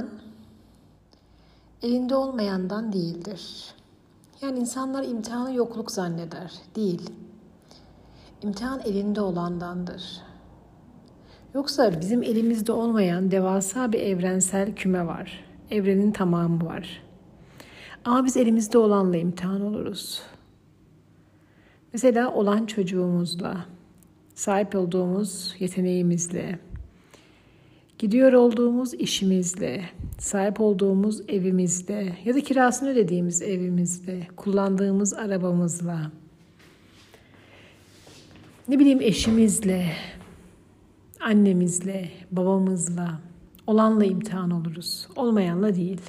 İmtihan elinde olmayandan değildir. Yani insanlar imtihanı yokluk zanneder. Değil. İmtihan elinde olandandır. Yoksa bizim elimizde olmayan devasa bir evrensel küme var. Evrenin tamamı var. Ama biz elimizde olanla imtihan oluruz. Mesela olan çocuğumuzla, sahip olduğumuz yeteneğimizle, gidiyor olduğumuz işimizle, sahip olduğumuz evimizde ya da kirasını ödediğimiz evimizde, kullandığımız arabamızla, ne bileyim eşimizle, annemizle, babamızla, olanla imtihan oluruz. Olmayanla değil.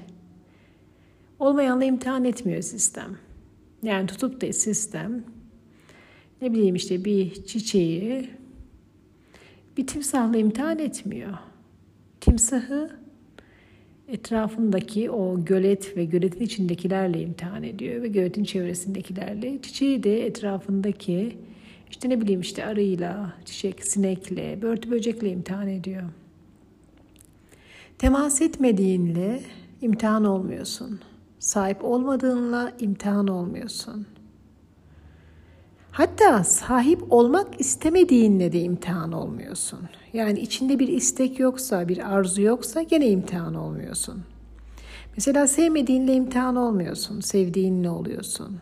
Olmayanla imtihan etmiyor sistem. Yani tutup da sistem ne bileyim işte bir çiçeği bir timsahla imtihan etmiyor. Timsahı etrafındaki o gölet ve göletin içindekilerle imtihan ediyor ve göletin çevresindekilerle. Çiçeği de etrafındaki işte ne bileyim işte arıyla, çiçek, sinekle, börtü böcekle imtihan ediyor. Temas etmediğinle imtihan olmuyorsun. Sahip olmadığınla imtihan olmuyorsun. Hatta sahip olmak istemediğinle de imtihan olmuyorsun. Yani içinde bir istek yoksa, bir arzu yoksa gene imtihan olmuyorsun. Mesela sevmediğinle imtihan olmuyorsun, sevdiğinle oluyorsun.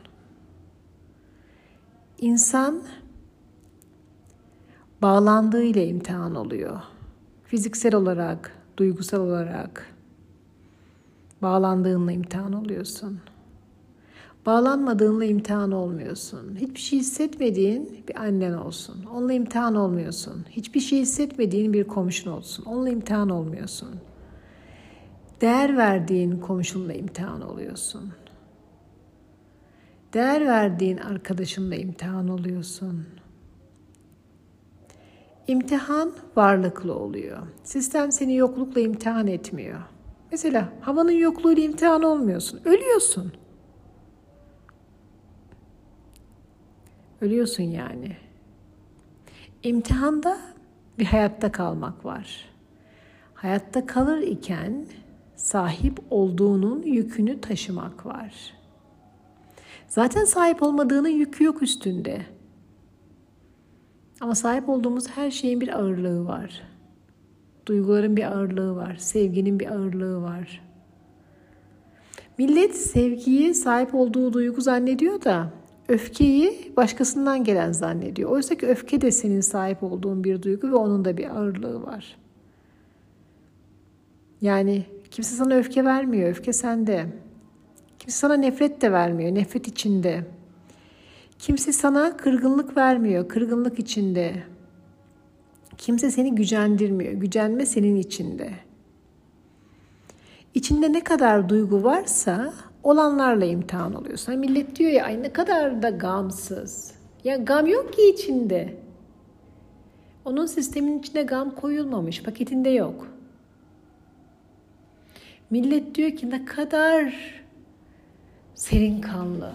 İnsan bağlandığıyla imtihan oluyor. Fiziksel olarak, duygusal olarak bağlandığınla imtihan oluyorsun. Bağlanmadığınla imtihan olmuyorsun. Hiçbir şey hissetmediğin bir annen olsun. Onunla imtihan olmuyorsun. Hiçbir şey hissetmediğin bir komşun olsun. Onunla imtihan olmuyorsun. Değer verdiğin komşunla imtihan oluyorsun. Değer verdiğin arkadaşınla imtihan oluyorsun. İmtihan varlıklı oluyor. Sistem seni yoklukla imtihan etmiyor. Mesela havanın yokluğuyla imtihan olmuyorsun. Ölüyorsun. Ölüyorsun yani. İmtihanda bir hayatta kalmak var. Hayatta kalır iken sahip olduğunun yükünü taşımak var. Zaten sahip olmadığının yükü yok üstünde. Ama sahip olduğumuz her şeyin bir ağırlığı var. Duyguların bir ağırlığı var, sevginin bir ağırlığı var. Millet sevgiyi sahip olduğu duygu zannediyor da öfkeyi başkasından gelen zannediyor. Oysa ki öfke de senin sahip olduğun bir duygu ve onun da bir ağırlığı var. Yani kimse sana öfke vermiyor, öfke sende. Kimse sana nefret de vermiyor, nefret içinde. Kimse sana kırgınlık vermiyor, kırgınlık içinde. Kimse seni gücendirmiyor, gücenme senin içinde. İçinde ne kadar duygu varsa olanlarla imtihan oluyorsun. Hani millet diyor ya ay ne kadar da gamsız. Ya gam yok ki içinde. Onun sistemin içine gam koyulmamış, paketinde yok. Millet diyor ki ne kadar serin kanlı.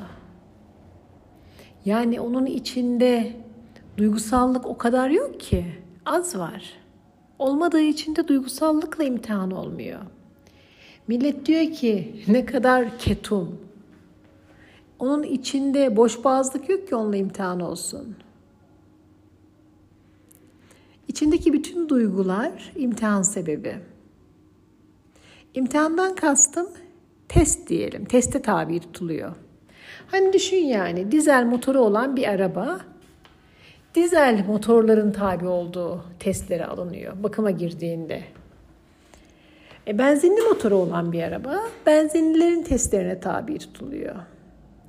Yani onun içinde duygusallık o kadar yok ki. Az var. Olmadığı için de duygusallıkla imtihan olmuyor. Millet diyor ki ne kadar ketum. Onun içinde boş yok ki onunla imtihan olsun. İçindeki bütün duygular imtihan sebebi. İmtihandan kastım test diyelim. Teste tabi tutuluyor. Hani düşün yani dizel motoru olan bir araba dizel motorların tabi olduğu testlere alınıyor bakıma girdiğinde. E, benzinli motoru olan bir araba benzinlilerin testlerine tabi tutuluyor.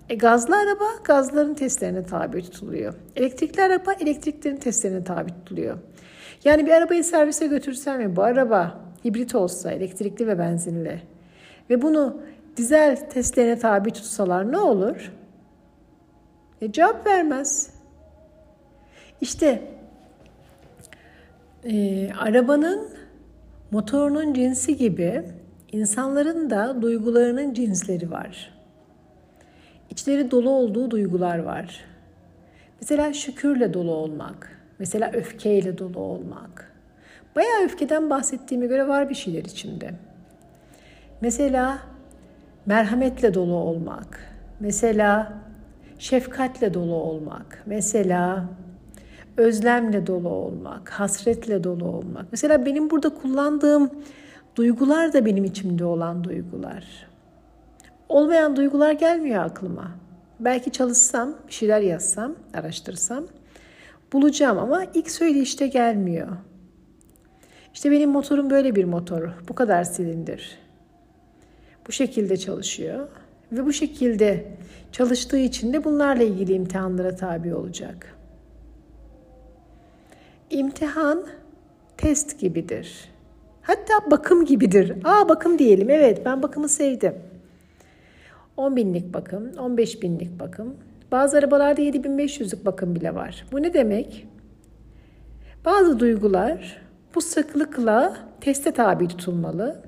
E, gazlı araba gazların testlerine tabi tutuluyor. Elektrikli araba elektriklerin testlerine tabi tutuluyor. Yani bir arabayı servise götürsem ve bu araba hibrit olsa elektrikli ve benzinli ve bunu dizel testlerine tabi tutsalar ne olur? E, cevap vermez. İşte e, arabanın motorunun cinsi gibi insanların da duygularının cinsleri var. İçleri dolu olduğu duygular var. Mesela şükürle dolu olmak, mesela öfkeyle dolu olmak. Bayağı öfkeden bahsettiğime göre var bir şeyler içinde. Mesela merhametle dolu olmak. Mesela şefkatle dolu olmak. Mesela özlemle dolu olmak, hasretle dolu olmak. Mesela benim burada kullandığım duygular da benim içimde olan duygular. Olmayan duygular gelmiyor aklıma. Belki çalışsam, bir şeyler yazsam, araştırsam bulacağım ama ilk söyleyişte gelmiyor. İşte benim motorum böyle bir motor. Bu kadar silindir. Bu şekilde çalışıyor ve bu şekilde çalıştığı için de bunlarla ilgili imtihanlara tabi olacak. İmtihan test gibidir. Hatta bakım gibidir. Aa bakım diyelim. Evet ben bakımı sevdim. 10 binlik bakım, 15 binlik bakım. Bazı arabalarda 7500'lük bakım bile var. Bu ne demek? Bazı duygular bu sıklıkla teste tabi tutulmalı.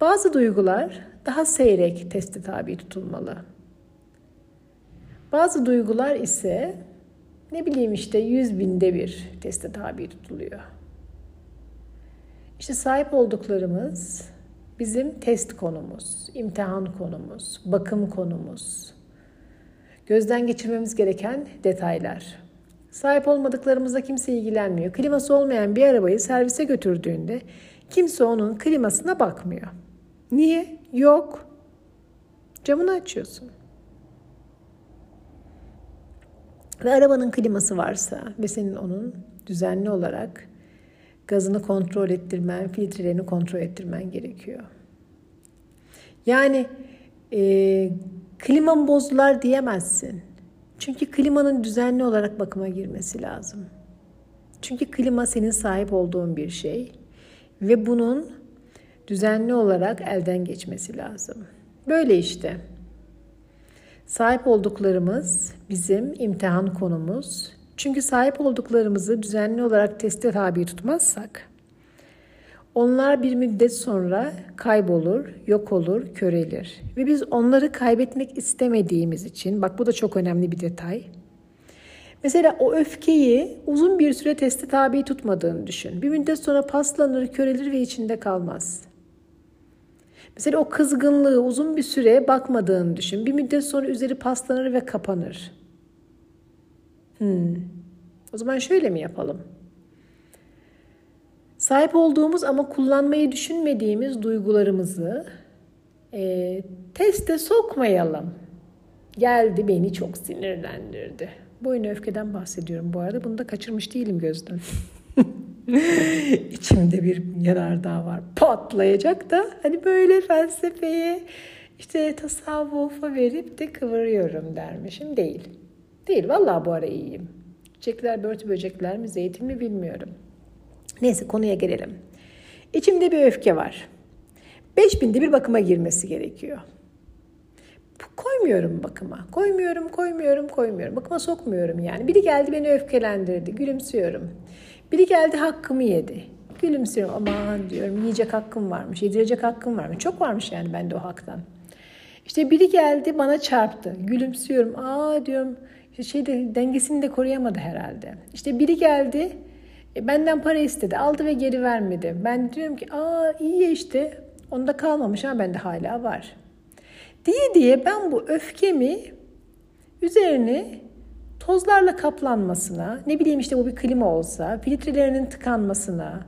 Bazı duygular daha seyrek teste tabi tutulmalı. Bazı duygular ise ne bileyim işte yüz binde bir teste tabi tutuluyor. İşte sahip olduklarımız bizim test konumuz, imtihan konumuz, bakım konumuz. Gözden geçirmemiz gereken detaylar. Sahip olmadıklarımızla kimse ilgilenmiyor. Kliması olmayan bir arabayı servise götürdüğünde kimse onun klimasına bakmıyor. Niye? Yok. Camını açıyorsun. Ve arabanın kliması varsa ve senin onun düzenli olarak gazını kontrol ettirmen, filtrelerini kontrol ettirmen gerekiyor. Yani e, klimam bozdular diyemezsin. Çünkü klimanın düzenli olarak bakıma girmesi lazım. Çünkü klima senin sahip olduğun bir şey ve bunun düzenli olarak elden geçmesi lazım. Böyle işte. Sahip olduklarımız bizim imtihan konumuz. Çünkü sahip olduklarımızı düzenli olarak teste tabi tutmazsak onlar bir müddet sonra kaybolur, yok olur, körelir. Ve biz onları kaybetmek istemediğimiz için, bak bu da çok önemli bir detay. Mesela o öfkeyi uzun bir süre teste tabi tutmadığını düşün. Bir müddet sonra paslanır, körelir ve içinde kalmaz. Mesela o kızgınlığı uzun bir süre bakmadığını düşün. Bir müddet sonra üzeri paslanır ve kapanır. Hmm. O zaman şöyle mi yapalım? Sahip olduğumuz ama kullanmayı düşünmediğimiz duygularımızı e, teste sokmayalım. Geldi beni çok sinirlendirdi. Boyun öfkeden bahsediyorum bu arada. Bunu da kaçırmış değilim gözden. İçimde bir yanardağ var. Patlayacak da hani böyle felsefeye işte tasavvufa verip de kıvırıyorum dermişim. Değil. Değil. Vallahi bu ara iyiyim. Çiçekler, börtü böcekler mi, zeytin mi bilmiyorum. Neyse konuya gelelim. İçimde bir öfke var. 5000'de bir bakıma girmesi gerekiyor. Koymuyorum bakıma. Koymuyorum, koymuyorum, koymuyorum. Bakıma sokmuyorum yani. Biri geldi beni öfkelendirdi. Gülümsüyorum. Biri geldi hakkımı yedi. Gülümsüyorum. Aman diyorum yiyecek hakkım varmış. Yedirecek hakkım varmış. Çok varmış yani bende o haktan. İşte biri geldi bana çarptı. Gülümsüyorum. Aa diyorum şeyde dengesini de koruyamadı herhalde. İşte biri geldi e, benden para istedi. Aldı ve geri vermedi. Ben diyorum ki aa iyi ya işte. Onda kalmamış ama bende hala var. Diye diye ben bu öfkemi üzerine tozlarla kaplanmasına, ne bileyim işte bu bir klima olsa, filtrelerinin tıkanmasına,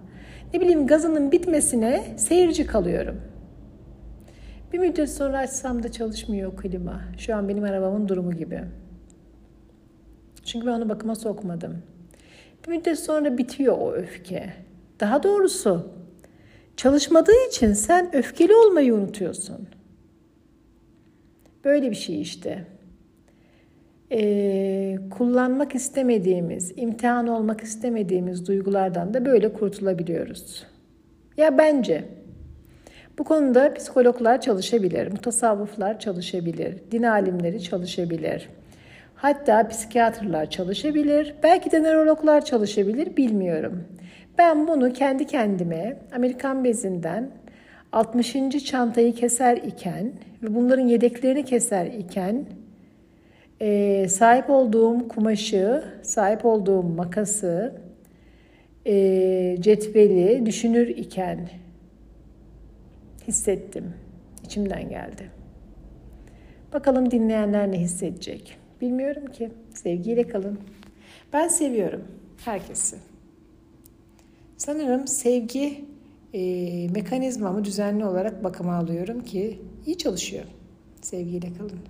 ne bileyim gazının bitmesine seyirci kalıyorum. Bir müddet sonra açsam da çalışmıyor klima. Şu an benim arabamın durumu gibi. Çünkü ben onu bakıma sokmadım. Bir müddet sonra bitiyor o öfke. Daha doğrusu çalışmadığı için sen öfkeli olmayı unutuyorsun. Böyle bir şey işte. Ee, kullanmak istemediğimiz, imtihan olmak istemediğimiz duygulardan da böyle kurtulabiliyoruz. Ya bence bu konuda psikologlar çalışabilir, mutasavvıflar çalışabilir, din alimleri çalışabilir. Hatta psikiyatrlar çalışabilir, belki de nörologlar çalışabilir bilmiyorum. Ben bunu kendi kendime Amerikan bezinden 60. çantayı keser iken ve bunların yedeklerini keser iken e, sahip olduğum kumaşı, sahip olduğum makası, e, cetveli düşünür iken Hissettim. İçimden geldi. Bakalım dinleyenler ne hissedecek? Bilmiyorum ki. Sevgiyle kalın. Ben seviyorum herkesi. Sanırım sevgi e, mekanizmamı düzenli olarak bakıma alıyorum ki iyi çalışıyor. Sevgiyle kalın.